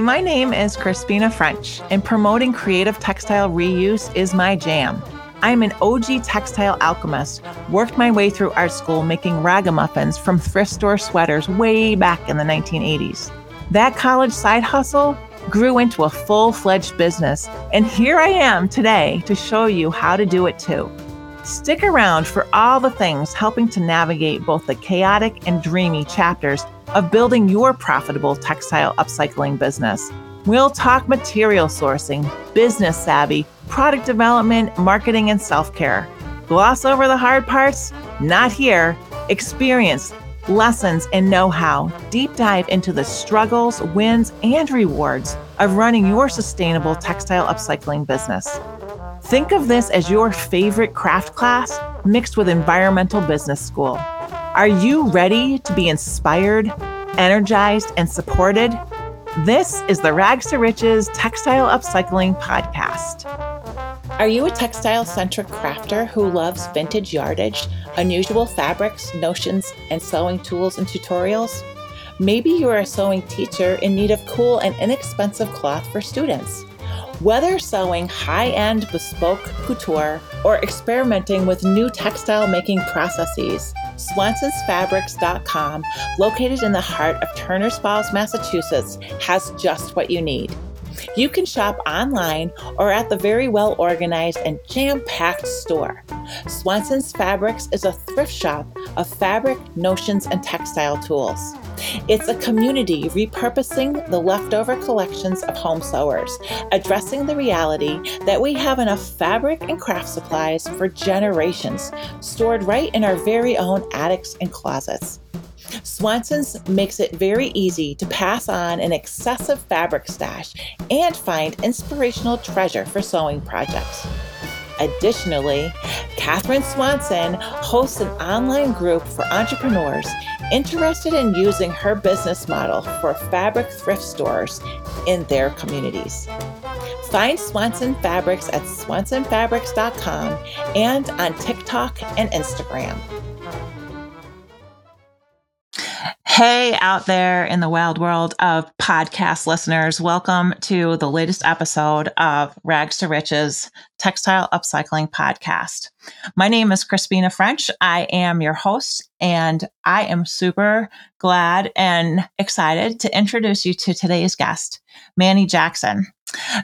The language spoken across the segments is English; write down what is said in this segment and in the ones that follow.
My name is Crispina French, and promoting creative textile reuse is my jam. I'm an OG textile alchemist, worked my way through art school making ragamuffins from thrift store sweaters way back in the 1980s. That college side hustle grew into a full fledged business, and here I am today to show you how to do it too. Stick around for all the things helping to navigate both the chaotic and dreamy chapters of building your profitable textile upcycling business. We'll talk material sourcing, business savvy, product development, marketing, and self care. Gloss over the hard parts? Not here. Experience, lessons, and know how. Deep dive into the struggles, wins, and rewards of running your sustainable textile upcycling business. Think of this as your favorite craft class mixed with environmental business school. Are you ready to be inspired, energized, and supported? This is the Rags to Riches Textile Upcycling Podcast. Are you a textile centric crafter who loves vintage yardage, unusual fabrics, notions, and sewing tools and tutorials? Maybe you're a sewing teacher in need of cool and inexpensive cloth for students. Whether sewing high end bespoke couture or experimenting with new textile making processes, Swanson'sFabrics.com, located in the heart of Turners Falls, Massachusetts, has just what you need. You can shop online or at the very well organized and jam packed store. Swanson's Fabrics is a thrift shop of fabric, notions, and textile tools. It's a community repurposing the leftover collections of home sewers, addressing the reality that we have enough fabric and craft supplies for generations stored right in our very own attics and closets. Swanson's makes it very easy to pass on an excessive fabric stash and find inspirational treasure for sewing projects. Additionally, Katherine Swanson hosts an online group for entrepreneurs interested in using her business model for fabric thrift stores in their communities. Find Swanson Fabrics at swansonfabrics.com and on TikTok and Instagram. Hey, out there in the wild world of podcast listeners, welcome to the latest episode of Rags to Riches Textile Upcycling Podcast. My name is Crispina French. I am your host, and I am super glad and excited to introduce you to today's guest, Manny Jackson.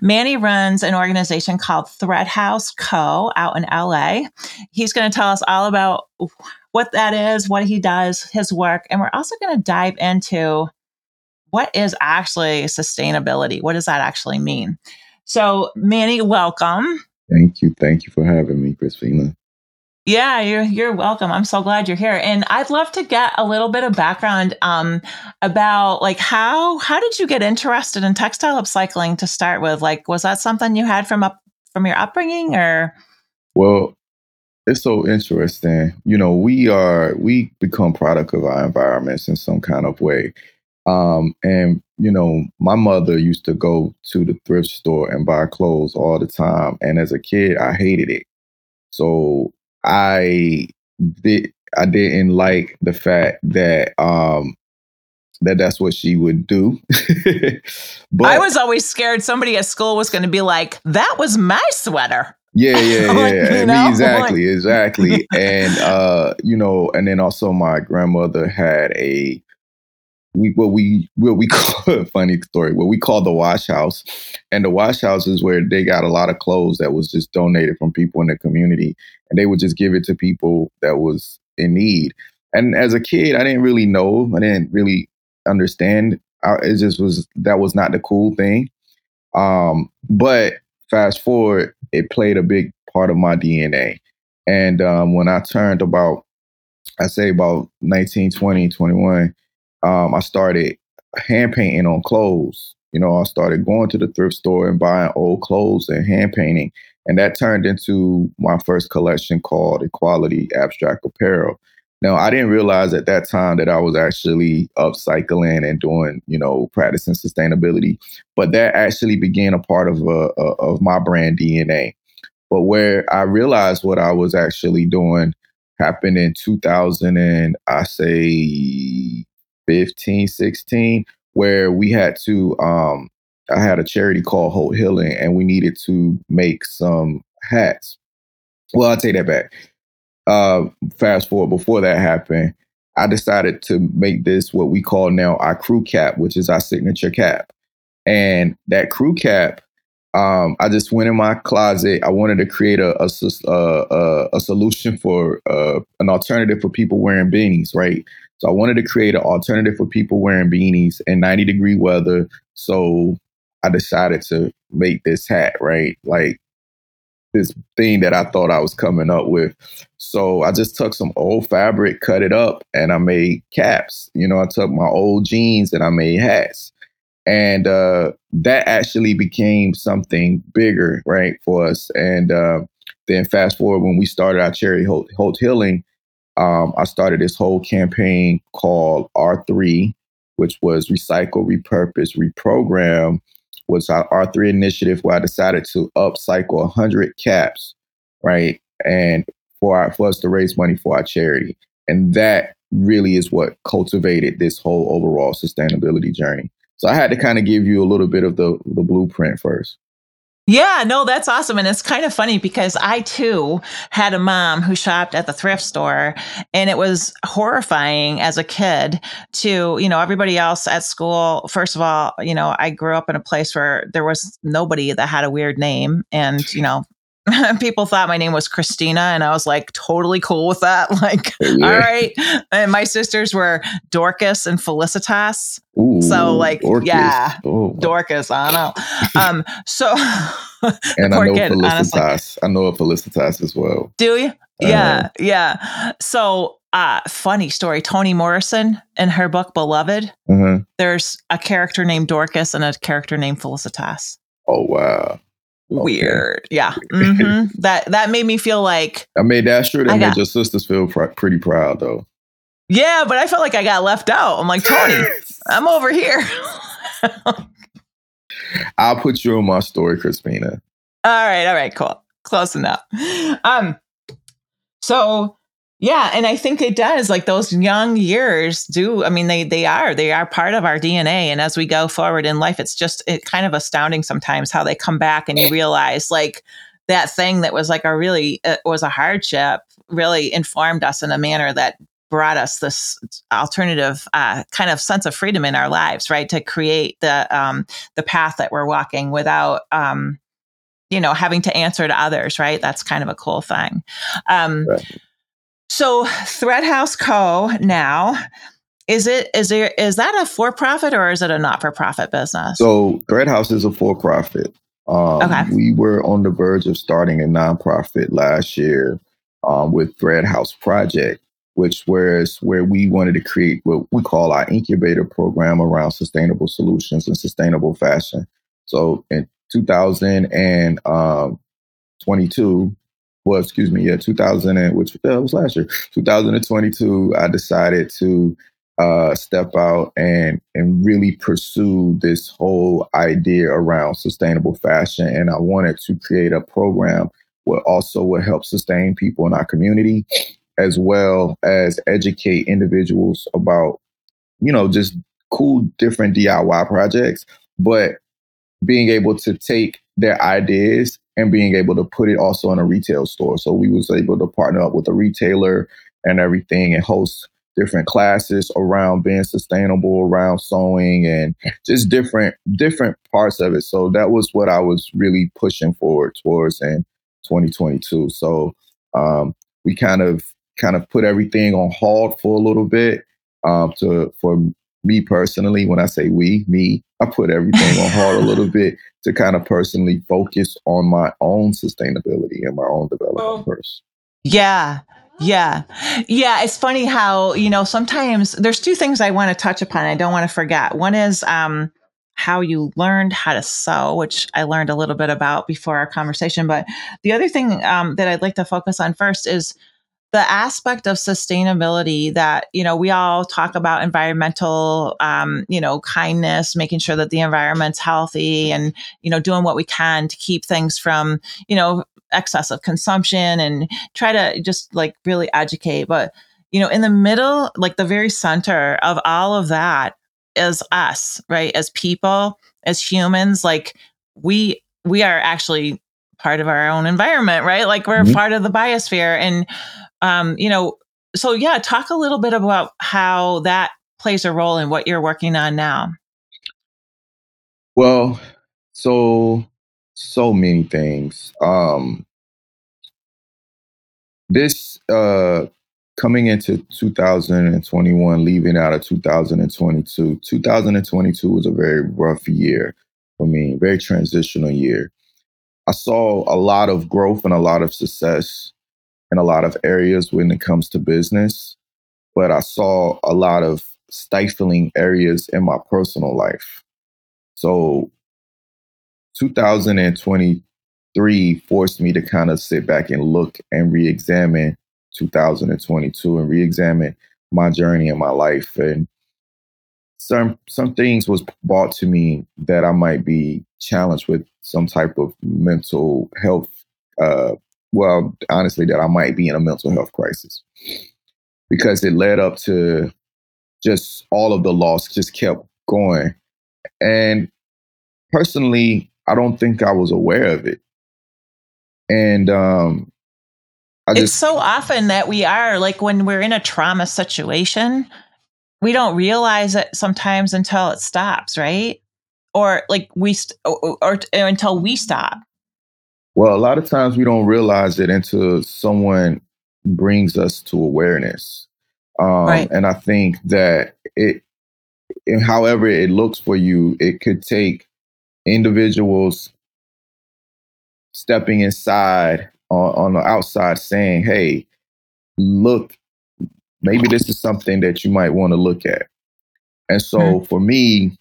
Manny runs an organization called Thread Haus Co. out in LA. He's going to tell us all about what that is, what he does, his work. And we're also going to dive into what is actually sustainability? What does that actually mean? So, Manny, welcome. Thank you. Thank you for having me, Christina. Yeah, you're you're welcome. I'm so glad you're here. And I'd love to get a little bit of background um, about like how how did you get interested in textile upcycling to start with? Like was that something you had from up from your upbringing or Well, it's so interesting. You know, we are we become product of our environments in some kind of way. Um, and you know, my mother used to go to the thrift store and buy clothes all the time. And as a kid, I hated it. So I did I didn't like the fact that um that that's what she would do. but I was always scared somebody at school was going to be like, "That was my sweater." Yeah, yeah, yeah. like, exactly, exactly. and uh, you know, and then also my grandmother had a we what we what we call a funny story, what we call the wash house. And the wash house is where they got a lot of clothes that was just donated from people in the community. And they would just give it to people that was in need. And as a kid, I didn't really know. I didn't really understand. it just was that was not the cool thing. Um, but fast forward, it played a big part of my DNA. And um, when I turned about, I say about 19, 20, 21, um, I started hand painting on clothes. You know, I started going to the thrift store and buying old clothes and hand painting. And that turned into my first collection called Equality Abstract Apparel. Now, I didn't realize at that time that I was actually upcycling and doing, you know, practicing sustainability, but that actually began a part of uh, uh, of my brand DNA. But where I realized what I was actually doing happened in 2000 and I say 15, 16, where we had to um, I had a charity called Holt Healing, and we needed to make some hats. Well, I'll take that back. Uh, fast forward before that happened, I decided to make this what we call now our crew cap, which is our signature cap. And that crew cap, um, I just went in my closet. I wanted to create a a, a, a solution for uh, an alternative for people wearing beanies, right? So I wanted to create an alternative for people wearing beanies in 90 degree weather. So I decided to make this hat, right? Like this thing that I thought I was coming up with. So I just took some old fabric, cut it up, and I made caps. You know, I took my old jeans and I made hats. And uh, that actually became something bigger, right, for us. And uh, then fast forward when we started our Cherry Holt, Holt Healing, um, I started this whole campaign called R3, which was recycle, repurpose, reprogram, was our R3 initiative where I decided to upcycle 100 caps, right? And for, our, for us to raise money for our charity. And that really is what cultivated this whole overall sustainability journey. So I had to kind of give you a little bit of the, the blueprint first. Yeah, no, that's awesome. And it's kind of funny because I too had a mom who shopped at the thrift store and it was horrifying as a kid to, you know, everybody else at school. First of all, you know, I grew up in a place where there was nobody that had a weird name and, you know, people thought my name was Christina, and I was like totally cool with that. Like, yeah. all right. And my sisters were Dorcas and Felicitas. Ooh, so, like, Dorcas. yeah, oh. Dorcas. I don't know. Um, so, and I know kid, Felicitas. Honestly. I know a Felicitas as well. Do you? Yeah, yeah. So, uh, funny story. Toni Morrison in her book Beloved, mm-hmm. there's a character named Dorcas and a character named Felicitas. Oh wow! Weird. Okay. Yeah. Mm-hmm. that that made me feel like I mean that's true. That made your sisters feel pr- pretty proud though. Yeah, but I felt like I got left out. I'm like Toni, I'm over here. I'll put you in my story, Crispina. All right, all right, cool. Close enough. Um so yeah, and I think it does. Like those young years do. I mean, they they are they are part of our DNA. And as we go forward in life, it's just it kind of astounding sometimes how they come back and you realize like that thing that was like a really it was a hardship really informed us in a manner that brought us this alternative uh, kind of sense of freedom in our lives, right? To create the um, the path that we're walking without. Um, you know, having to answer to others, right? That's kind of a cool thing. Um, right so Thread Haus Co. now is it is there is that a for profit or is it a not for profit business? So Thread Haus is a for profit. Um, okay. We were on the verge of starting a nonprofit last year um, with Thread Haus Project, which was where we wanted to create what we call our incubator program around sustainable solutions and sustainable fashion. So in 2022, well, excuse me, yeah, 2000 and which uh, was last year, 2022, I decided to uh, step out and and really pursue this whole idea around sustainable fashion. And I wanted to create a program what also would help sustain people in our community, as well as educate individuals about, you know, just cool different DIY projects, but being able to take their ideas and being able to put it also in a retail store. So we was able to partner up with a retailer and everything and host different classes around being sustainable, around sewing and just different different parts of it. So that was what I was really pushing forward towards in 2022. So um, we kind of kind of put everything on hold for a little bit um, to for me personally, when I say we, me, I put everything on hold a little bit to kind of personally focus on my own sustainability and my own development first. Yeah. Yeah. Yeah. It's funny how, you know, sometimes there's two things I want to touch upon. I don't want to forget. One is um, how you learned how to sew, which I learned a little bit about before our conversation. But the other thing um, that I'd like to focus on first is the aspect of sustainability that you know we all talk about environmental um, you know kindness making sure that the environment's healthy and you know doing what we can to keep things from you know excessive consumption and try to just like really educate but you know in the middle like the very center of all of that is us right as people as humans, like we we are actually part of our own environment, right? Like we're mm-hmm. part of the biosphere. And um, you know, so yeah, talk a little bit about how that plays a role in what you're working on now. Well, so so many things. Um this uh coming into 2021, leaving out of 2022, 2022 was a very rough year for me, very transitional year. I saw a lot of growth and a lot of success in a lot of areas when it comes to business, but I saw a lot of stifling areas in my personal life. So 2023 forced me to kind of sit back and look and re-examine 2022 and re-examine my journey in my life and some some things was brought to me that I might be challenged with some type of mental health uh well honestly that I might be in a mental health crisis because it led up to just all of the loss just kept going and personally I don't think I was aware of it and um just, it's so often that we are like when we're in a trauma situation, we don't realize it sometimes until it stops, right? Or like we st- or, or, or until we stop. Well, a lot of times we don't realize it until someone brings us to awareness. Um, right. And I think that it, however it looks for you, it could take individuals stepping inside on, on the outside saying, hey, look, maybe this is something that you might want to look at. And so mm-hmm. for me,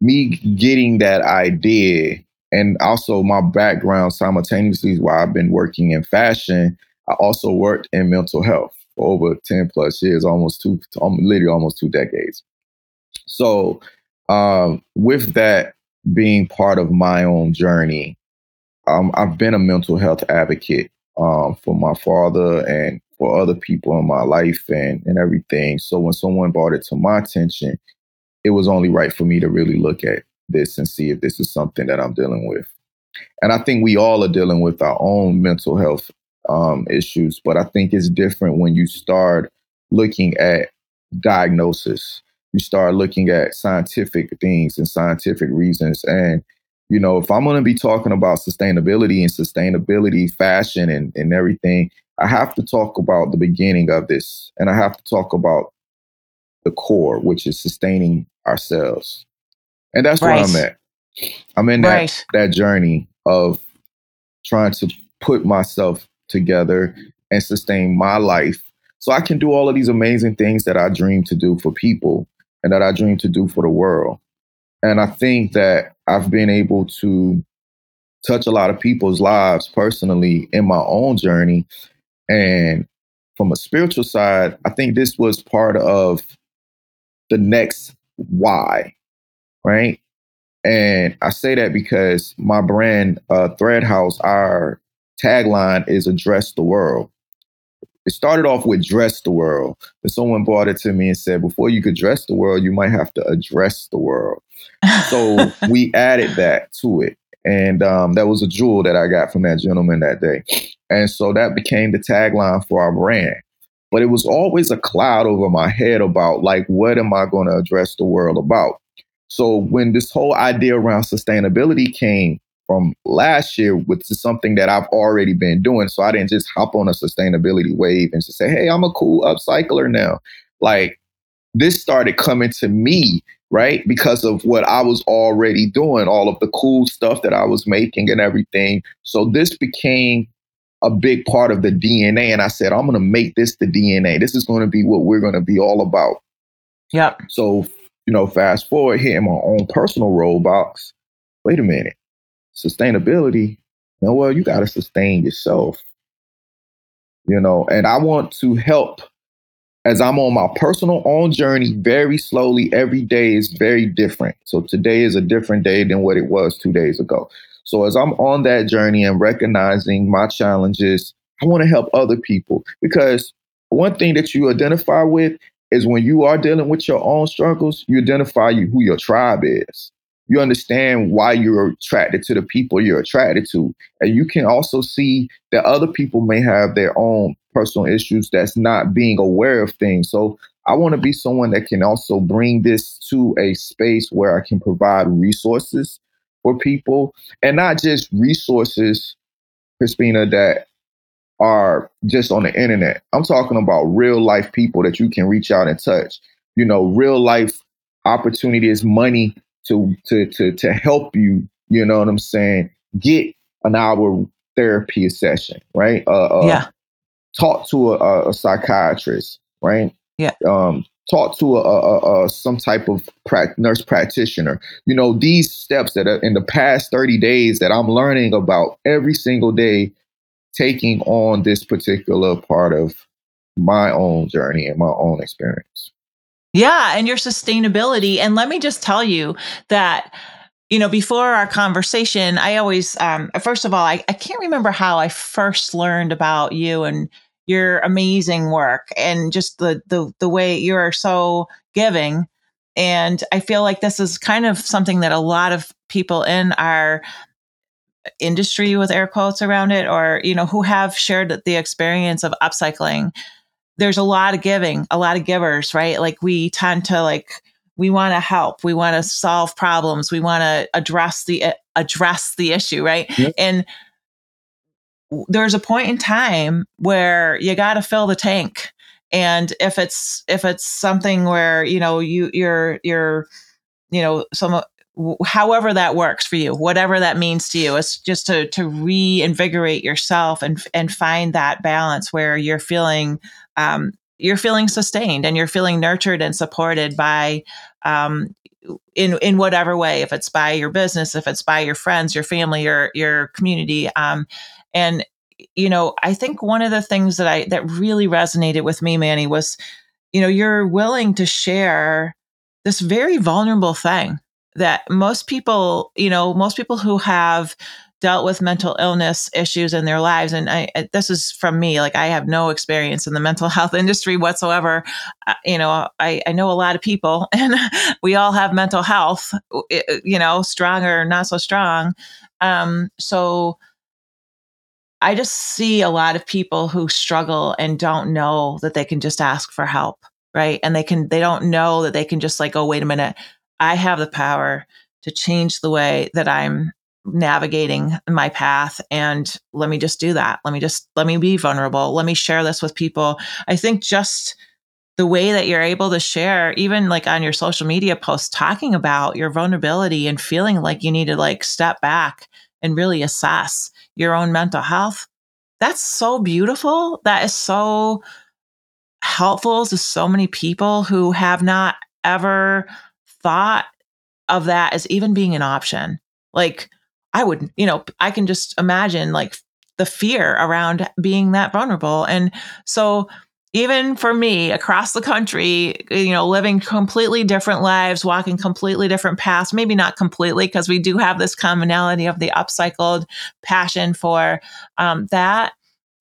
me getting that idea and also my background simultaneously while I've been working in fashion, I also worked in mental health for over 10 plus years, almost two, literally almost two decades. So um, with that being part of my own journey, um, I've been a mental health advocate um, for my father and for other people in my life and, and everything. So when someone brought it to my attention, it was only right for me to really look at this and see if this is something that I'm dealing with. And I think we all are dealing with our own mental health um, issues, but I think it's different when you start looking at diagnosis. You start looking at scientific things and scientific reasons. And you know, if I'm going to be talking about sustainability and sustainability, fashion, and, and everything, I have to talk about the beginning of this. And I have to talk about the core, which is sustaining ourselves. And that's right. where I'm at. I'm in that, right. that journey of trying to put myself together and sustain my life so I can do all of these amazing things that I dream to do for people and that I dream to do for the world. And I think that I've been able to touch a lot of people's lives personally in my own journey. And from a spiritual side, I think this was part of the next why, right? And I say that because my brand, uh, Thread Haus, our tagline is address the world it started off with dress the world. But someone brought it to me and said, before you could dress the world, you might have to address the world. So we added that to it. And um, that was a jewel that I got from that gentleman that day. And so that became the tagline for our brand. But it was always a cloud over my head about like, what am I going to address the world about? So when this whole idea around sustainability came, from last year, which is something that I've already been doing. So I didn't just hop on a sustainability wave and just say, hey, I'm a cool upcycler now. Like this started coming to me, right? Because of what I was already doing, all of the cool stuff that I was making and everything. So this became a big part of the DNA. And I said, I'm going to make this the DNA. This is going to be what we're going to be all about. Yep. So, you know, fast forward here in my own personal roadblocks. Wait a minute sustainability, you know, well, you got to sustain yourself. You know, and I want to help as I'm on my personal own journey very slowly. Every day is very different. So today is a different day than what it was two days ago. So as I'm on that journey and recognizing my challenges, I want to help other people because one thing that you identify with is when you are dealing with your own struggles, you identify who your tribe is. you understand why you're attracted to the people you're attracted to. And you can also see that other people may have their own personal issues that's not being aware of things. So I want to be someone that can also bring this to a space where I can provide resources for people and not just resources, Crispina, that are just on the internet. I'm talking about real life people that you can reach out and touch. You know, real life opportunities, money to to to to help you. You know what I'm saying? Get an hour therapy session, right? Uh, uh, yeah. Talk to a, a, psychiatrist, right? Yeah. Um, talk to a, a, a some type of pra- nurse practitioner. You know, these steps that are in the past 30 days that I'm learning about every single day, taking on this particular part of my own journey and my own experience. Yeah, and your sustainability. And let me just tell you that, you know, before our conversation, I always, um, first of all, I, I can't remember how I first learned about you and your amazing work and just the the the way you're so giving. And I feel like this is kind of something that a lot of people in our industry with air quotes around it or you know who have shared the experience of upcycling there's a lot of giving, a lot of givers, right? Like we tend to like we want to help, we want to solve problems, we want to address the eh, address the issue, right? Yep. And there's a point in time where you got to fill the tank. And if it's if it's something where, you know, you you're you're you know, some however that works for you, whatever that means to you, it's just to to reinvigorate yourself and and find that balance where you're feeling um, you're feeling sustained and you're feeling nurtured and supported by um, in in whatever way if it's by your business if it's by your friends your family your your community um, and you know i think one of the things that i that really resonated with me manny was you know you're willing to share this very vulnerable thing that most people you know most people who have dealt with mental illness issues in their lives and I, this is from me like i have no experience in the mental health industry whatsoever. Uh, you know I, I know a lot of people and we all have mental health you know strong or not so strong. Um, so i just see a lot of people who struggle and don't know that they can just ask for help right? And they can they don't know that they can just like oh wait a minute i have the power to change the way that i'm navigating my path and let me just do that. Let me just let me be vulnerable. Let me share this with people. I think just the way that you're able to share even like on your social media posts talking about your vulnerability and feeling like you need to like step back and really assess your own mental health that's so beautiful. That is so helpful to so many people who have not ever thought of that as even being an option like I would, you know, I can just imagine like the fear around being that vulnerable. And so, even for me across the country, you know, living completely different lives, walking completely different paths, maybe not completely, because we do have this commonality of the upcycled passion for um, that.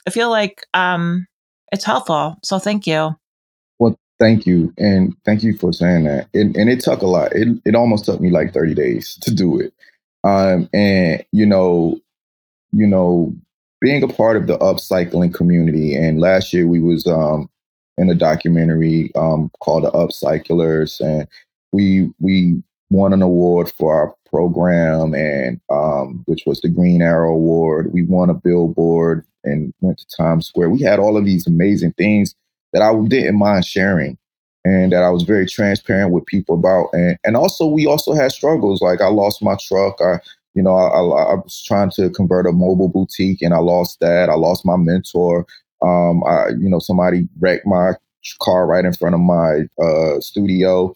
I feel like um, it's helpful. So, thank you. Thank you. And thank you for saying that. And, and it took a lot. It, it almost took me like 30 days to do it. Um, and you know, you know, being a part of the upcycling community. And last year we was um, in a documentary um, called The Upcyclers, and we we won an award for our program, and um, which was the Green Arrow Award. We won a billboard and went to Times Square. We had all of these amazing things that I didn't mind sharing and that I was very transparent with people about. And and also we also had struggles. Like I lost my truck. I you know I, I, I was trying to convert a mobile boutique and I lost that. I lost my mentor. Um, I you know somebody wrecked my car right in front of my uh, studio.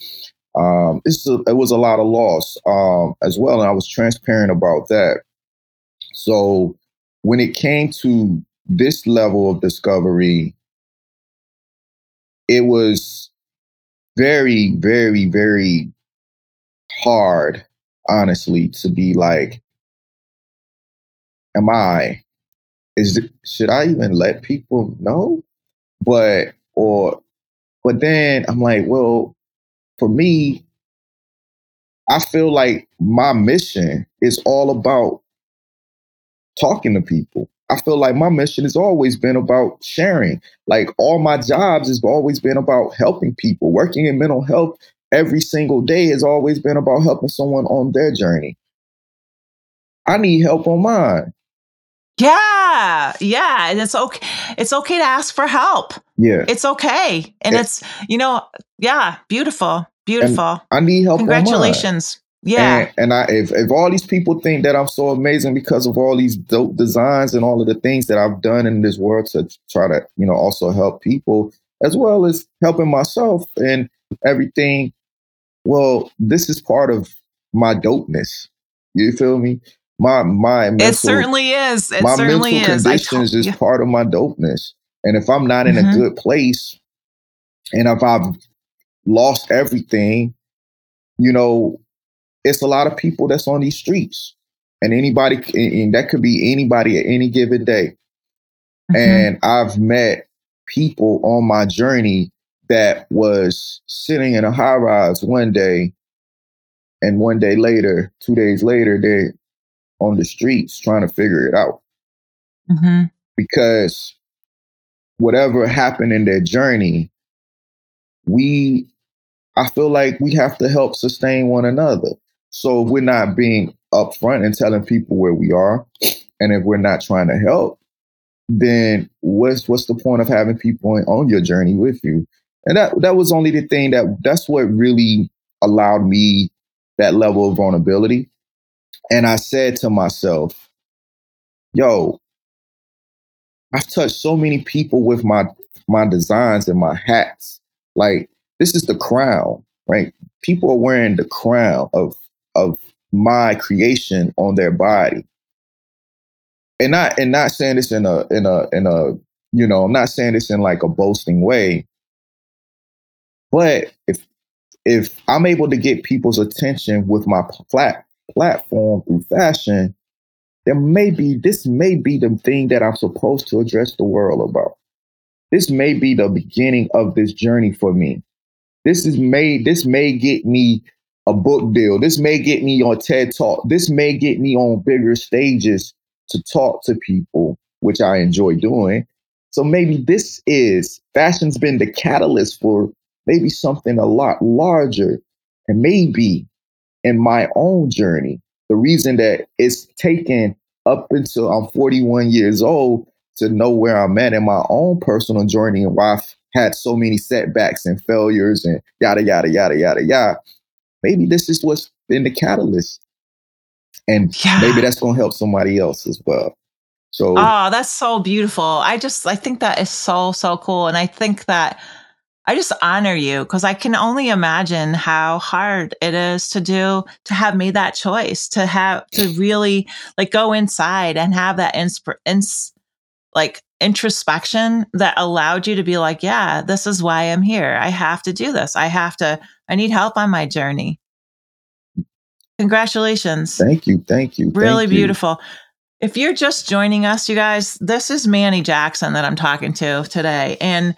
Um, it's a, it was a lot of loss um, as well, and I was transparent about that. So when it came to this level of discovery, it was very, very, very hard, honestly, to be like, am I? Is it, should I even let people know? But or but then I'm like, well, for me, I feel like my mission is all about talking to people. I feel like my mission has always been about sharing. Like all my jobs has always been about helping people. Working in mental health every single day has always been about helping someone on their journey. I need help on mine. Yeah, yeah, and it's okay. It's okay to ask for help. Yeah, it's okay, and it, it's you know, yeah, beautiful, beautiful. I need help. Congratulations. Yeah, and, and, I if if all these people think that I'm so amazing because of all these dope designs and all of the things that I've done in this world to try to you know also help people as well as helping myself and everything. Well, this is part of my dopeness. You feel me? my my mental, it certainly is. It my certainly mental is. conditions is part of my dopeness. And if I'm not in mm-hmm. a good place, and if I've lost everything, you know, it's a lot of people that's on these streets, and anybody, and that could be anybody at any given day. Mm-hmm. And I've met people on my journey that was sitting in a high rise one day, and one day later, two days later, they're on the streets trying to figure it out. Mm-hmm. Because whatever happened in their journey, we, I feel like we have to help sustain one another. So if we're not being upfront and telling people where we are, and if we're not trying to help, then what's what's the point of having people on your journey with you? And that that was only the thing that that's what really allowed me that level of vulnerability and I said to myself, yo, I've touched so many people with my my designs and my hats. Like this is the crown, right? People are wearing the crown of of my creation on their body. And not and not saying this in a in a in a you know, I'm not saying this in like a boasting way. But if if I'm able to get people's attention with my plat platform through fashion, there may be this may be the thing that I'm supposed to address the world about. This may be the beginning of this journey for me. This is may this may get me a book deal. This may get me on TED Talk. This may get me on bigger stages to talk to people, which I enjoy doing. So maybe this is fashion's been the catalyst for maybe something a lot larger. And maybe in my own journey. The reason that it's taken up until I'm 41 years old to know where I'm at in my own personal journey and why I've had so many setbacks and failures and yada, yada, yada, yada, yada. Maybe this is what's been the catalyst. And yeah. maybe that's going to help somebody else as well. So, oh, that's so beautiful. I just, I think that is so, so cool. And I think that I just honor you because I can only imagine how hard it is to do to have made that choice to have to really like go inside and have that insp- ins- like introspection that allowed you to be like, yeah, this is why I'm here. I have to do this. I have to. I need help on my journey. Congratulations. Thank you. Thank you. Really thank beautiful. You. If you're just joining us, you guys, this is Manny Jackson that I'm talking to today. And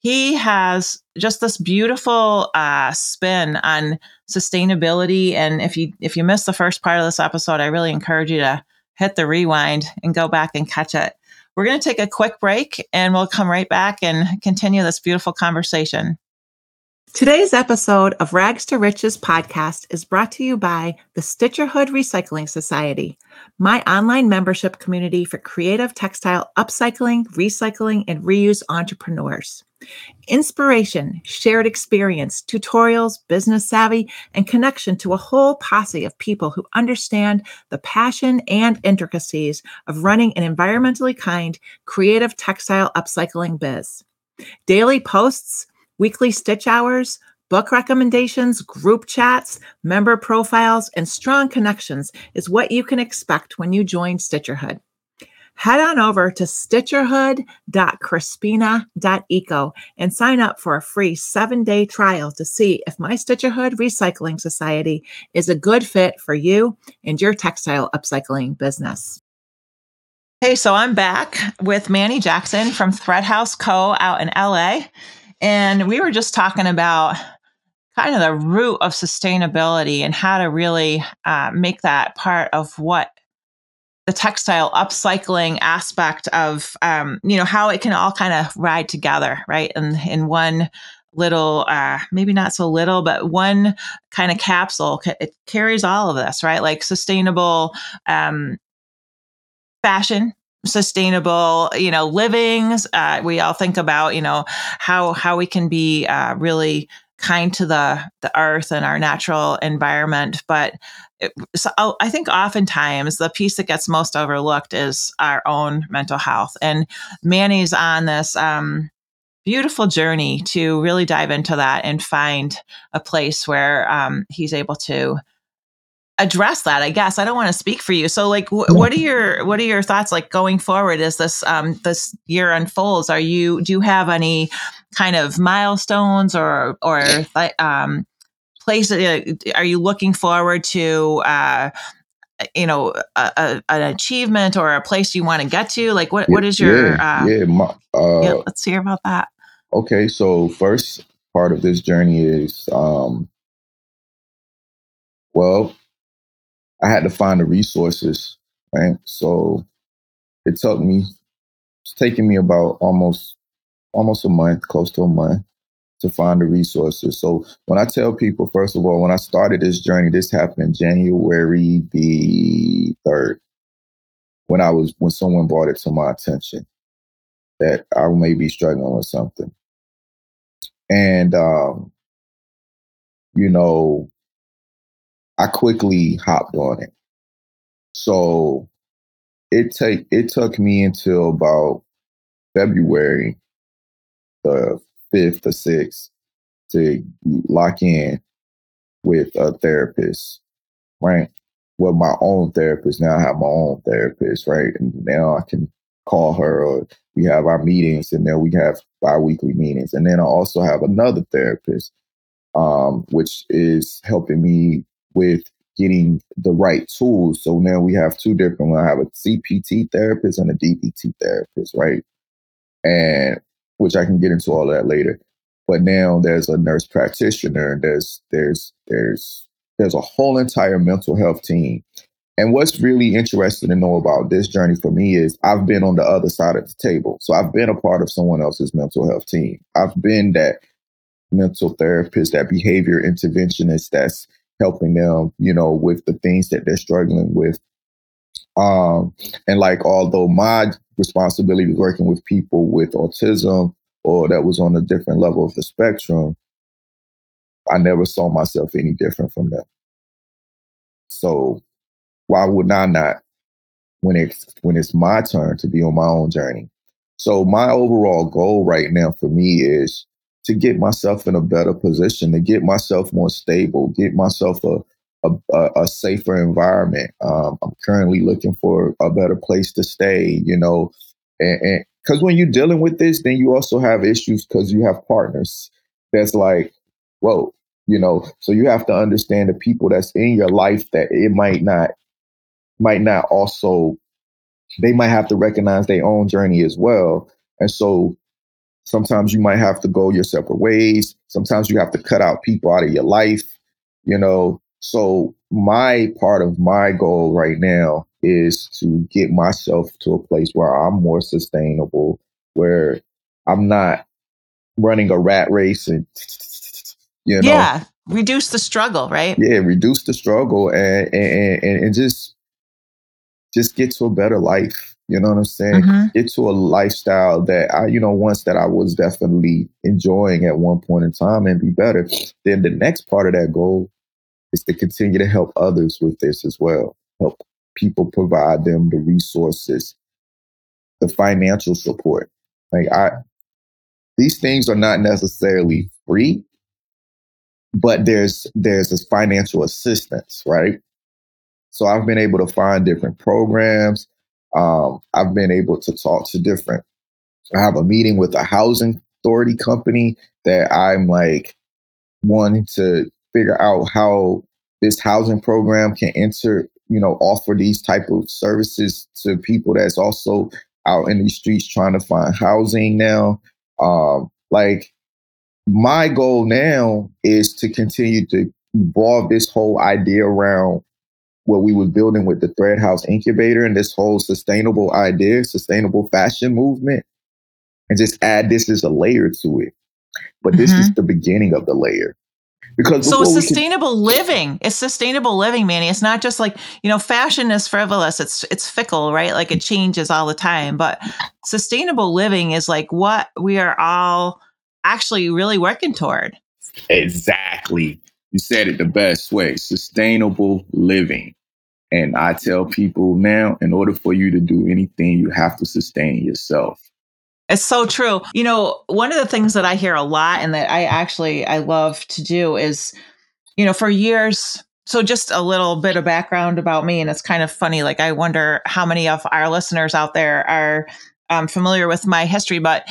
he has just this beautiful uh, spin on sustainability. And if you if you missed the first part of this episode, I really encourage you to hit the rewind and go back and catch it. We're going to take a quick break and we'll come right back and continue this beautiful conversation. Today's episode of Rags to Riches podcast is brought to you by the Stitcherhood Recycling Society, my online membership community for creative textile upcycling, recycling, and reuse entrepreneurs. Inspiration, shared experience, tutorials, business savvy, and connection to a whole posse of people who understand the passion and intricacies of running an environmentally kind, creative textile upcycling biz. Daily posts, weekly stitch hours, book recommendations, group chats, member profiles, and strong connections is what you can expect when you join Stitcherhood head on over to stitcherhood.crispina.eco and sign up for a free seven day trial to see if My Stitcherhood Recycling Society is a good fit for you and your textile upcycling business. Hey, so I'm back with Manny Jackson from Thread Haus Co. out in LA. And we were just talking about kind of the root of sustainability and how to really uh, make that part of what the textile upcycling aspect of um, you know how it can all kind of ride together right? And in one little uh, maybe not so little but one kind of capsule it carries all of this right? Like sustainable um, fashion sustainable you know livings. Uh, we all think about you know how how we can be uh, really kind to the the earth and our natural environment. But it, so oh, i think oftentimes the piece that gets most overlooked is our own mental health. And manny's on this um, beautiful journey to really dive into that and find a place where um, he's able to address that i guess. I don't want to speak for you. So like wh- what are your what are your thoughts like going forward as this um this year unfolds? Are you do you have any kind of milestones or or um place uh, are you looking forward to uh you know a, a, an achievement or a place you want to get to? Like what what is your yeah, uh, yeah, my, uh, yeah let's hear about that. Okay so first part of this journey is um well I had to find the resources, right? So it took me, it's taking me about almost almost a month, close to a month, to find the resources. So when I tell people, first of all, when I started this journey, this happened January the third, when I was when someone brought it to my attention that I may be struggling with something. And um, you know, I quickly hopped on it. So it take it took me until about February the fifth or sixth to lock in with a therapist, right? Well, my own therapist. Now I have my own therapist, right? And now I can call her or we have our meetings and then we have bi-weekly meetings. And then I also have another therapist, um, which is helping me with getting the right tools. So now we have two different. I have a CPT therapist and a DBT therapist, right? And which I can get into all of that later. But now there's a nurse practitioner. There's there's there's there's a whole entire mental health team. And what's really interesting to know about this journey for me is I've been on the other side of the table. So I've been a part of someone else's mental health team. I've been that mental therapist, that behavior interventionist that's helping them, you know, with the things that they're struggling with. Um, and like, although my responsibility was working with people with autism or that was on a different level of the spectrum, I never saw myself any different from them. So why would I not when it's when it's my turn to be on my own journey? So my overall goal right now for me is to get myself in a better position, to get myself more stable, get myself a a, a safer environment. Um, I'm currently looking for a better place to stay, you know, and because when you're dealing with this, then you also have issues because you have partners that's like, whoa, you know, so you have to understand the people that's in your life that it might not might not also they might have to recognize their own journey as well. And so Sometimes you might have to go your separate ways. Sometimes you have to cut out people out of your life, you know. So, my part of my goal right now is to get myself to a place where I'm more sustainable, where I'm not running a rat race and, you know. Yeah, reduce the struggle, right? Yeah, reduce the struggle and, and, and, and just just get to a better life. You know what I'm saying? Mm-hmm. Get to a lifestyle that I, you know, once that I was definitely enjoying at one point in time and be better. Then the next part of that goal is to continue to help others with this as well. Help people provide them the resources, the financial support. Like I these things are not necessarily free, but there's there's this financial assistance, right? So I've been able to find different programs um, I've been able to talk to different. I have a meeting with a housing authority company that I'm like wanting to figure out how this housing program can enter, you know, offer these type of services to people that's also out in these streets trying to find housing now. Um, like my goal now is to continue to evolve this whole idea around what we were building with the Thread Haus Incubator and this whole sustainable idea, sustainable fashion movement, and just add this as a layer to it. But this mm-hmm. is the beginning of the layer. Because so sustainable can- living. It's sustainable living, Manny. It's not just like you know, fashion is frivolous. It's it's fickle, right? Like it changes all the time. But sustainable living is like what we are all actually really working toward. Exactly. You said it the best way. Sustainable living. And I tell people now, in order for you to do anything, you have to sustain yourself. It's so true. You know, one of the things that I hear a lot and that I actually I love to do is, you know, for years so just a little bit of background about me and it's kind of funny like I wonder how many of our listeners out there are um, familiar with my history but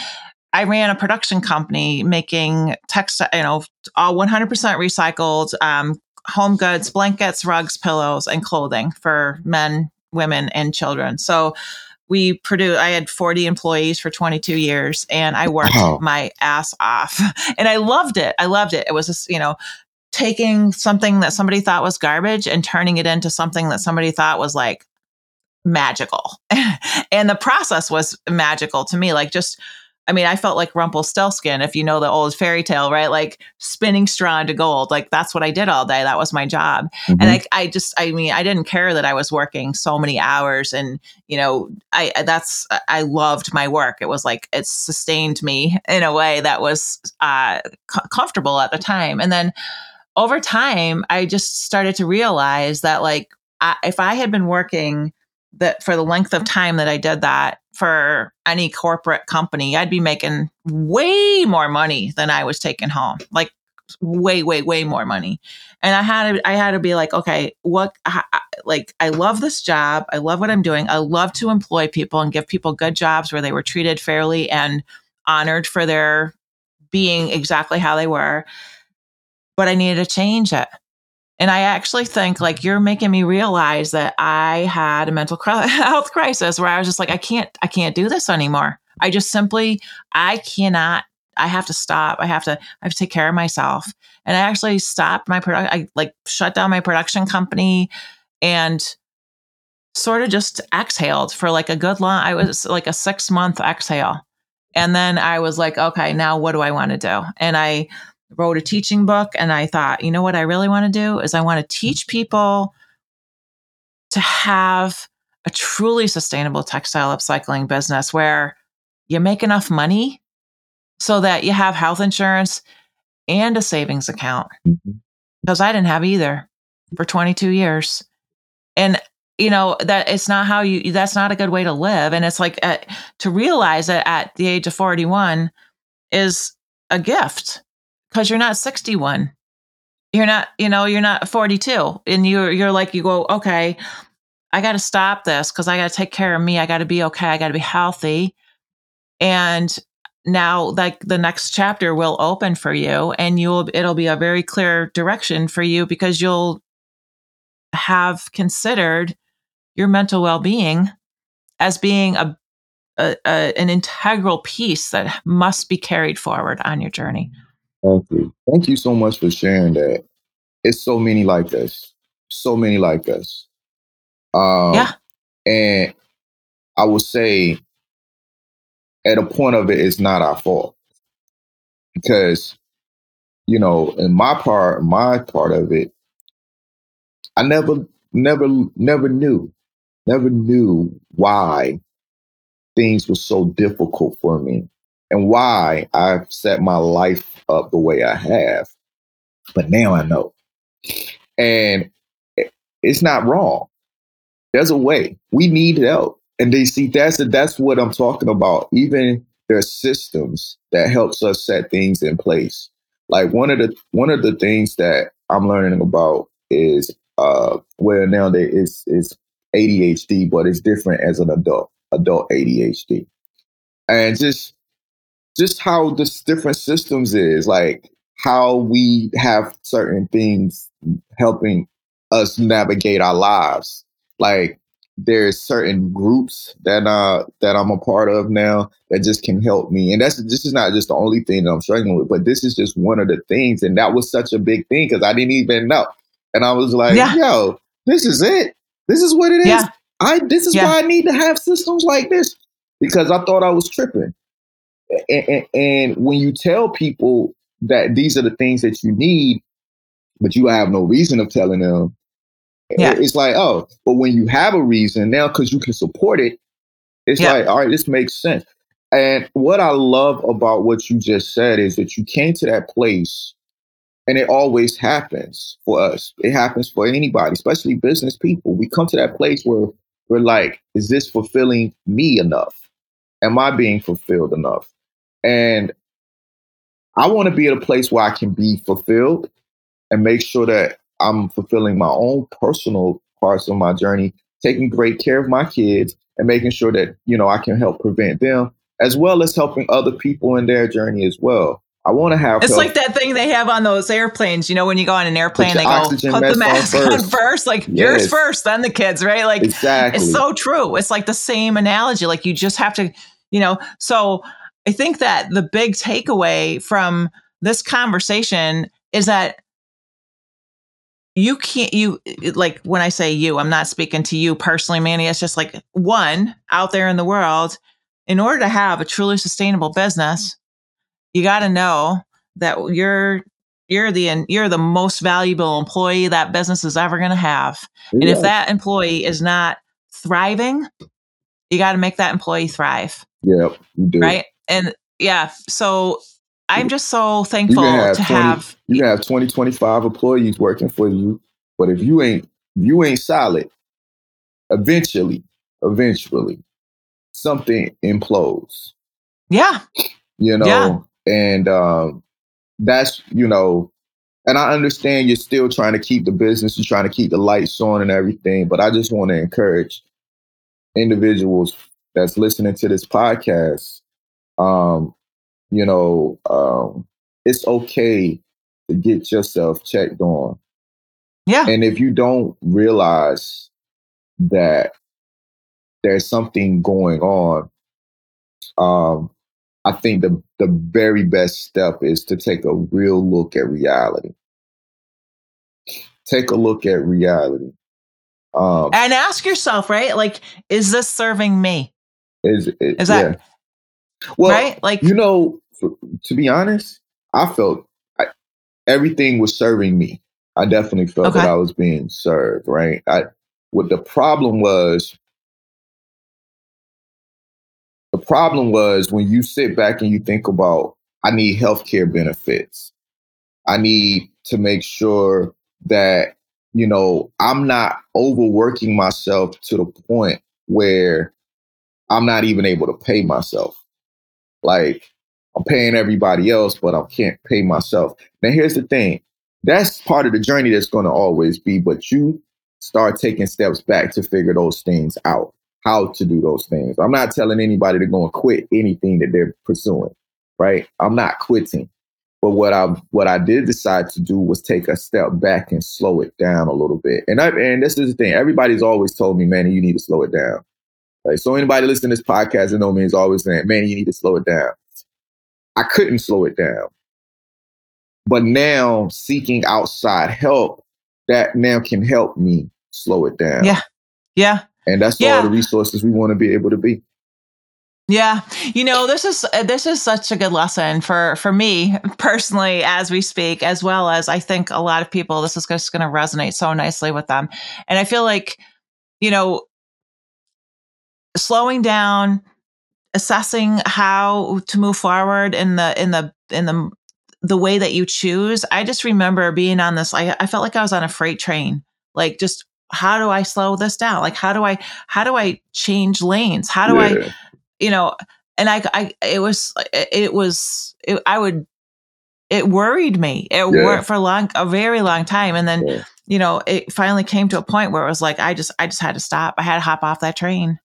I ran a production company making textile, you know, all 100% recycled um, home goods, blankets, rugs, pillows, and clothing for men, women, and children. So we produced, I had 40 employees for 22 years and I worked wow. my ass off and I loved it. I loved it. It was just, you know, taking something that somebody thought was garbage and turning it into something that somebody thought was like magical. and the process was magical to me. Like just, I mean, I felt like Rumpelstiltskin, if you know the old fairy tale, right? Like spinning straw into gold. Like that's what I did all day. That was my job. Mm-hmm. And I, I just, I mean, I didn't care that I was working so many hours. And, you know, I, that's, I loved my work. It was like, it sustained me in a way that was uh, c- comfortable at the time. And then over time, I just started to realize that, like, I, if I had been working that for the length of time that I did that, for any corporate company, I'd be making way more money than I was taking home. Like way, way, way more money. And I had to, I had to be like, okay, what, like, I love this job. I love what I'm doing. I love to employ people and give people good jobs where they were treated fairly and honored for their being exactly how they were. But I needed to change it. And I actually think like you're making me realize that I had a mental health crisis where I was just like, I can't, I can't do this anymore. I just simply, I cannot, I have to stop. I have to, I have to take care of myself. And I actually stopped my product. I like shut down my production company and sort of just exhaled for like a good long, I was like a six month exhale. And then I was like, okay, now what do I want to do? And I, wrote a teaching book and I thought, you know what I really want to do is I want to teach people to have a truly sustainable textile upcycling business where you make enough money so that you have health insurance and a savings account. Mm-hmm. Because I didn't have either for 22 years. And you know that it's not how you that's not a good way to live and it's like uh, to realize that at the age of 41 is a gift because you're not 61 you're not you know you're not 42 and you're you're like you go okay i got to stop this because i got to take care of me. I got to be okay. I got to be healthy. And now like the next chapter will open for you and you'll it'll be a very clear direction for you because you'll have considered your mental well-being as being a, a, a an integral piece that must be carried forward on your journey Thank you. Thank you so much for sharing that. It's so many like us. So many like us. Um, yeah. And I would say at a point of it, it's not our fault. Because, you know, in my part, my part of it, I never, never, never knew, never knew why things were so difficult for me and why I've set my life up the way I have. But now I know. And it's not wrong. There's a way. We need help. And they see that's that's what I'm talking about. Even there's systems that helps us set things in place. Like one of the one of the things that I'm learning about is uh well now there is is ADHD, but it's different as an adult, adult ADHD. And just just how this different systems is, like how we have certain things helping us navigate our lives. Like there's certain groups that uh that I'm a part of now that just can help me. And that's this is not just the only thing that I'm struggling with, but this is just one of the things. And that was such a big thing because I didn't even know. And I was like, yeah. yo, this is it. This is what it is. Yeah. I this is yeah. why I need to have systems like this. Because I thought I was tripping. And, and, when you tell people that these are the things that you need, but you have no reason of telling them, yeah. It's like, oh, but when you have a reason now, because you can support it, it's yeah. like, all right, this makes sense. And what I love about what you just said is that you came to that place, and it always happens for us. It happens for anybody, especially business people. We come to that place where we're like, is this fulfilling me enough? Am I being fulfilled enough? And I want to be at a place where I can be fulfilled and make sure that I'm fulfilling my own personal parts of my journey, taking great care of my kids and making sure that, you know, I can help prevent them as well as helping other people in their journey as well. I want to have. It's help. like that thing they have on those airplanes. You know, when you go on an airplane, they go put the mask on first. on first. Like yes. yours first, then the kids, right? Like exactly. It's so true. It's like the same analogy. Like you just have to, you know. So I think that the big takeaway from this conversation is that you can't you like when i say you i'm not speaking to you personally manny. It's just like one out there in the world in order to have a truly sustainable business mm-hmm. you got to know that you're you're the you're the most valuable employee that business is ever going to have. Yeah. and if that employee is not thriving you got to make that employee thrive. Do. Right and yeah so I'm just so thankful have to 20, have you have 20, 25 employees working for you. But if you ain't you ain't solid, eventually, eventually, something implodes. Yeah. You know, yeah. and um that's you know, and I understand you're still trying to keep the business, you're trying to keep the lights on and everything, but I just want to encourage individuals that's listening to this podcast um you know, um, it's okay to get yourself checked on. Yeah. And if you don't realize that there's something going on, um, I think the the very best step is to take a real look at reality. Take a look at reality. Um, and ask yourself, right? Like, is this serving me? Is, it, is that well, right? Like you know, to be honest, I felt I, everything was serving me. I definitely felt okay. that I was being served. Right. I what the problem was. The problem was when you sit back and you think about, I need healthcare benefits. I need to make sure that you know I'm not overworking myself to the point where I'm not even able to pay myself. Like I'm paying everybody else, but I can't pay myself. Now, here's the thing that's part of the journey that's going to always be, but you start taking steps back to figure those things out, how to do those things. I'm not telling anybody to go and quit anything that they're pursuing, right? I'm not quitting. But what I what I did decide to do was take a step back and slow it down a little bit. And I and this is the thing. Everybody's always told me, man, you need to slow it down. Like, so anybody listening to this podcast, you know me, is always saying, man, you need to slow it down. I couldn't slow it down. But now seeking outside help, that now can help me slow it down. Yeah. Yeah. And that's yeah. all the resources we want to be able to be. Yeah, you know this is uh, this is such a good lesson for for me personally as we speak, as well as I think a lot of people. This is just going to resonate so nicely with them, and I feel like you know slowing down, assessing how to move forward in the in the in the the way that you choose. I just remember being on this. I, I felt like I was on a freight train. Like just how do I slow this down? Like how do I how do I change lanes? How do yeah. I, you know? And I I it was it was it, I would it worried me. It yeah. worked for long a very long time, and then. Yeah. You know, it finally came to a point where it was like I just I just had to stop. I had to hop off that train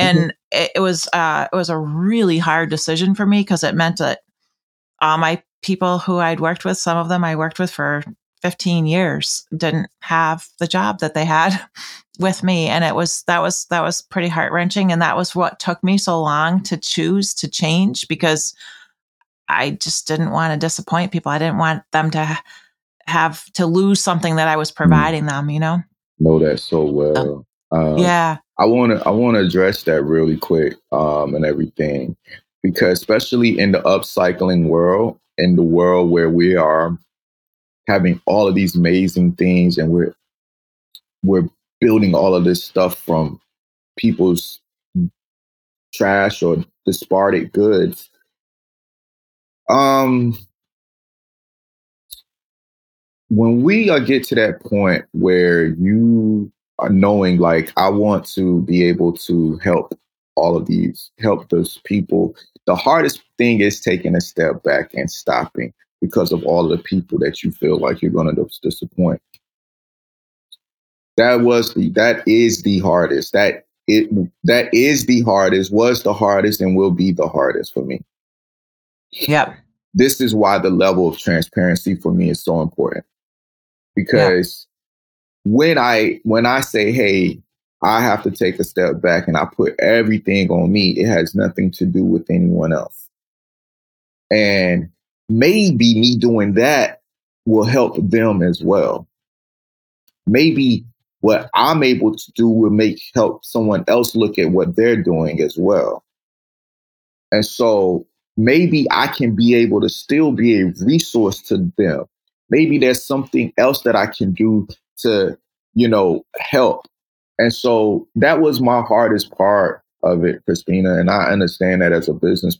and mm-hmm. it, it, was uh, it was a really hard decision for me because it meant that all my people who I'd worked with, some of them I worked with for 15 years, didn't have the job that they had, with me and it was that was that was pretty heart-wrenching and that was what took me so long to choose to change because I just didn't want to disappoint people. I didn't want them to have to lose something that I was mm-hmm. providing them, you know? Know that so well. Um, yeah. I want to I want to address that really quick um, and everything because especially in the upcycling world, in the world where we are having all of these amazing things and we're we're building all of this stuff from people's trash or discarded goods. Um, when we uh, get to that point where you knowing, like, I want to be able to help all of these, help those people, the hardest thing is taking a step back and stopping because of all the people that you feel like you're going to disappoint. That was the, that is the hardest. That it that is the hardest, was the hardest, and will be the hardest for me. Yep. This is why the level of transparency for me is so important because. When I when I say, "Hey, I have to take a step back and I put everything on me," it has nothing to do with anyone else. And maybe me doing that will help them as well. Maybe what I'm able to do will make help someone else look at what they're doing as well. And so maybe I can be able to still be a resource to them maybe there's something else that I can do to, you know, help. And so that was my hardest part of it, Crispina. And I understand that as a business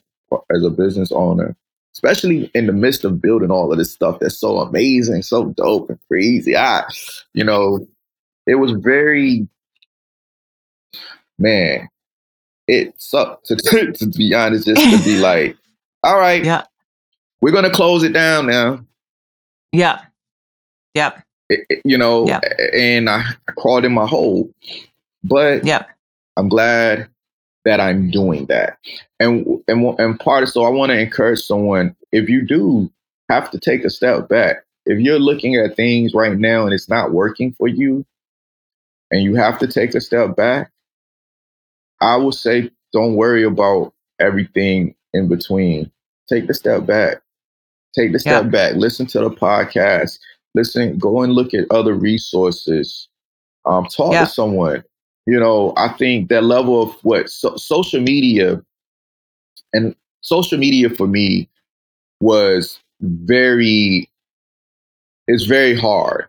as a business owner, especially in the midst of building all of this stuff that's so amazing, so dope and crazy. I, you know, it was very man, it sucked to, to be honest, just to be like, all right, yeah, we're gonna close it down now. Yeah. Yep. You know, yep. and I, I crawled in my hole. But yep. I'm glad that I'm doing that. And and and part of so I want to encourage someone if you do have to take a step back. If you're looking at things right now and it's not working for you and you have to take a step back, I will say don't worry about everything in between. Take the step back. Take the step yeah. back, listen to the podcast, listen, go and look at other resources, um, talk yeah. to someone. You know, I think that level of what so, social media and social media for me was very, it's very hard.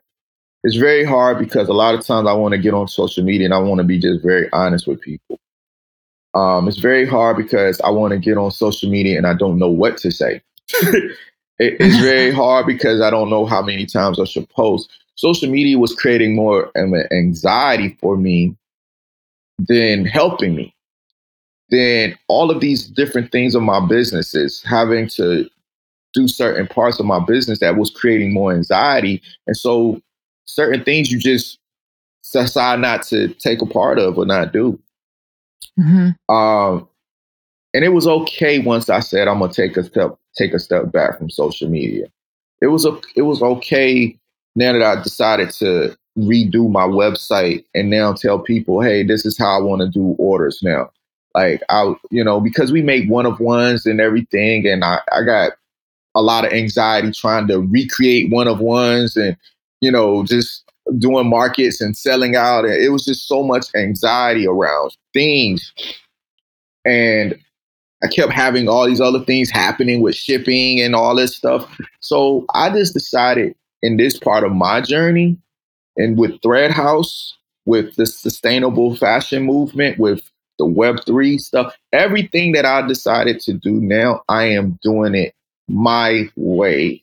It's very hard because a lot of times I want to get on social media and I want to be just very honest with people. Um, it's very hard because I want to get on social media and I don't know what to say. it, it's very hard because I don't know how many times I should post. Social media was creating more anxiety for me than helping me. Then all of these different things of my businesses, having to do certain parts of my business that was creating more anxiety. And so certain things you just decide not to take a part of or not do. Mm-hmm. Um, and it was okay once I said I'm gonna take a step take a step back from social media. It was a it was okay now that I decided to redo my website and now tell people, hey, this is how I want to do orders now. Like I, you know, because we make one of ones and everything, and I, I got a lot of anxiety trying to recreate one of ones and you know just doing markets and selling out and it was just so much anxiety around things and I kept having all these other things happening with shipping and all this stuff. So I just decided in this part of my journey and with Thread Haus, with the sustainable fashion movement, with the Web3 stuff, everything that I decided to do now, I am doing it my way.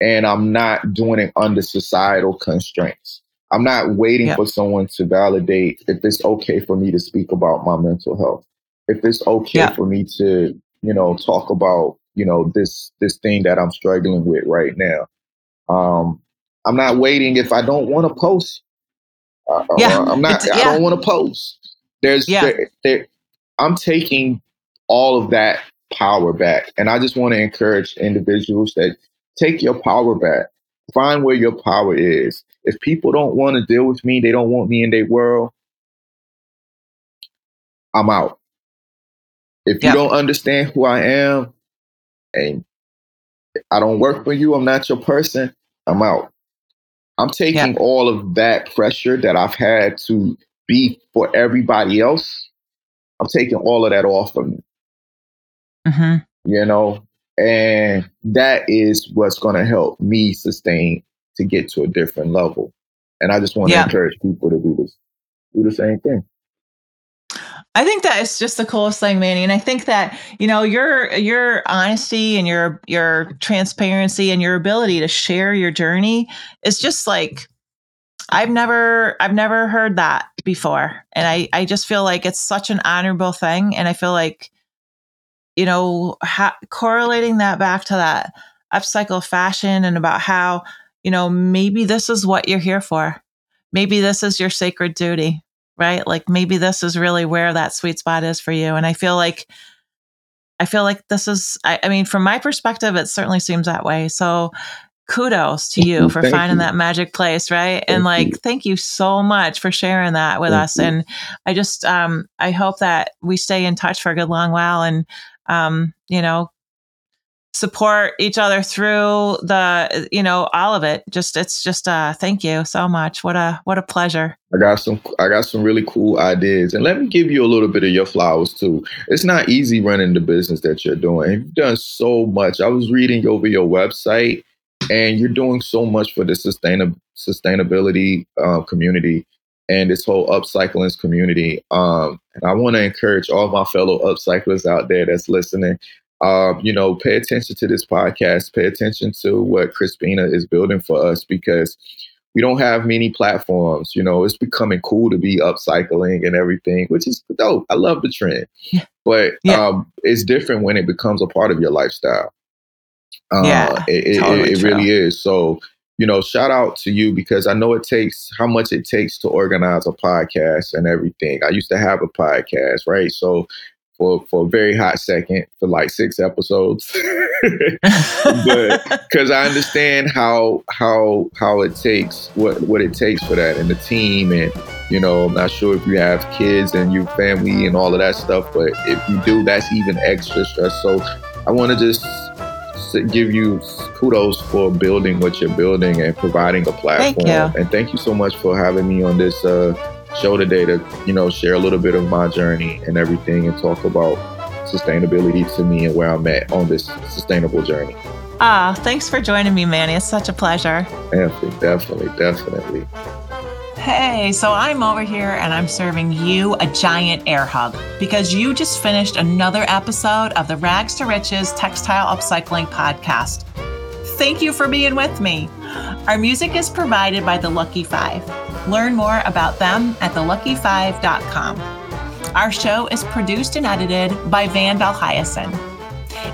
And I'm not doing it under societal constraints. I'm not waiting yep. for someone to validate if it's okay for me to speak about my mental health if it's okay yeah. for me to, you know, talk about, you know, this this thing that I'm struggling with right now. Um, I'm not waiting if I don't want to post. Uh, yeah, I'm not. Yeah. I don't want to post. There's yeah. There, there, I'm taking all of that power back, and I just want to encourage individuals that take your power back. find where your power is. If people don't want to deal with me, they don't want me in their world, I'm out. If you don't understand who I am and I don't work for you, I'm not your person, I'm out. I'm taking all of that pressure that I've had to be for everybody else. I'm taking all of that off of me. Mm-hmm. You know, and that is what's going to help me sustain to get to a different level. And I just want to encourage people to do this, do the same thing. I think that is just the coolest thing, Manny. And I think that, you know, your your honesty and your your transparency and your ability to share your journey is just like I've never I've never heard that before. And I I just feel like it's such an honorable thing and I feel like you know, ha- correlating that back to that upcycle fashion and about how, you know, maybe this is what you're here for. Maybe this is your sacred duty, right? Like maybe this is really where that sweet spot is for you. And I feel like, I feel like this is, I, I mean, from my perspective, it certainly seems that way. So kudos to you for thank finding you. that magic place right thank and like you. thank you so much for sharing that with thank us you. and i just um i hope that we stay in touch for a good long while and um, you know, support each other through the you know all of it. Just it's just uh thank you so much. What a what a pleasure. I got some i got some really cool ideas. And let me give you a little bit of your flowers too. It's not easy running the business that you're doing. You've done so much. I was reading over your website and you're doing so much for the sustainab- sustainability uh, community and this whole upcycling community. Um, and I want to encourage all my fellow upcyclers out there that's listening. Um, you know, pay attention to this podcast. Pay attention to what Crispina is building for us because we don't have many platforms. You know, it's becoming cool to be upcycling and everything, which is dope. I love the trend, yeah. but yeah. Um, it's different when it becomes a part of your lifestyle. Uh, yeah, it, totally it, it really is. So you know, shout out to you because I know it takes how much it takes to organize a podcast and everything. I used to have a podcast, right? So for for a very hot second for like six episodes, but because I understand how how how it takes what what it takes for that and the team and you know I'm not sure if you have kids and your family and all of that stuff, but if you do, that's even extra stress. So I want to just give you kudos for building what you're building and providing a platform. Thank. And thank you so much for having me on this uh, show today to, you know, share a little bit of my journey and everything and talk about sustainability to me and where I'm at on this sustainable journey. Ah, thanks for joining me, Manny. It's such a pleasure. Definitely, definitely, definitely. Hey, so I'm over here and I'm serving you a giant air hug because you just finished another episode of the Rags to Riches Textile Upcycling Podcast. Thank you for being with me. Our music is provided by The Lucky Five. Learn more about them at thelucky5.com. Our show is produced and edited by Vandal Hyacinth.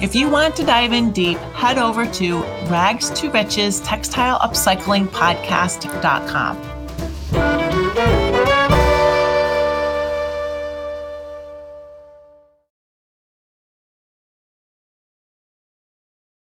If you want to dive in deep, head over to rags to riches textile upcycling podcast.com.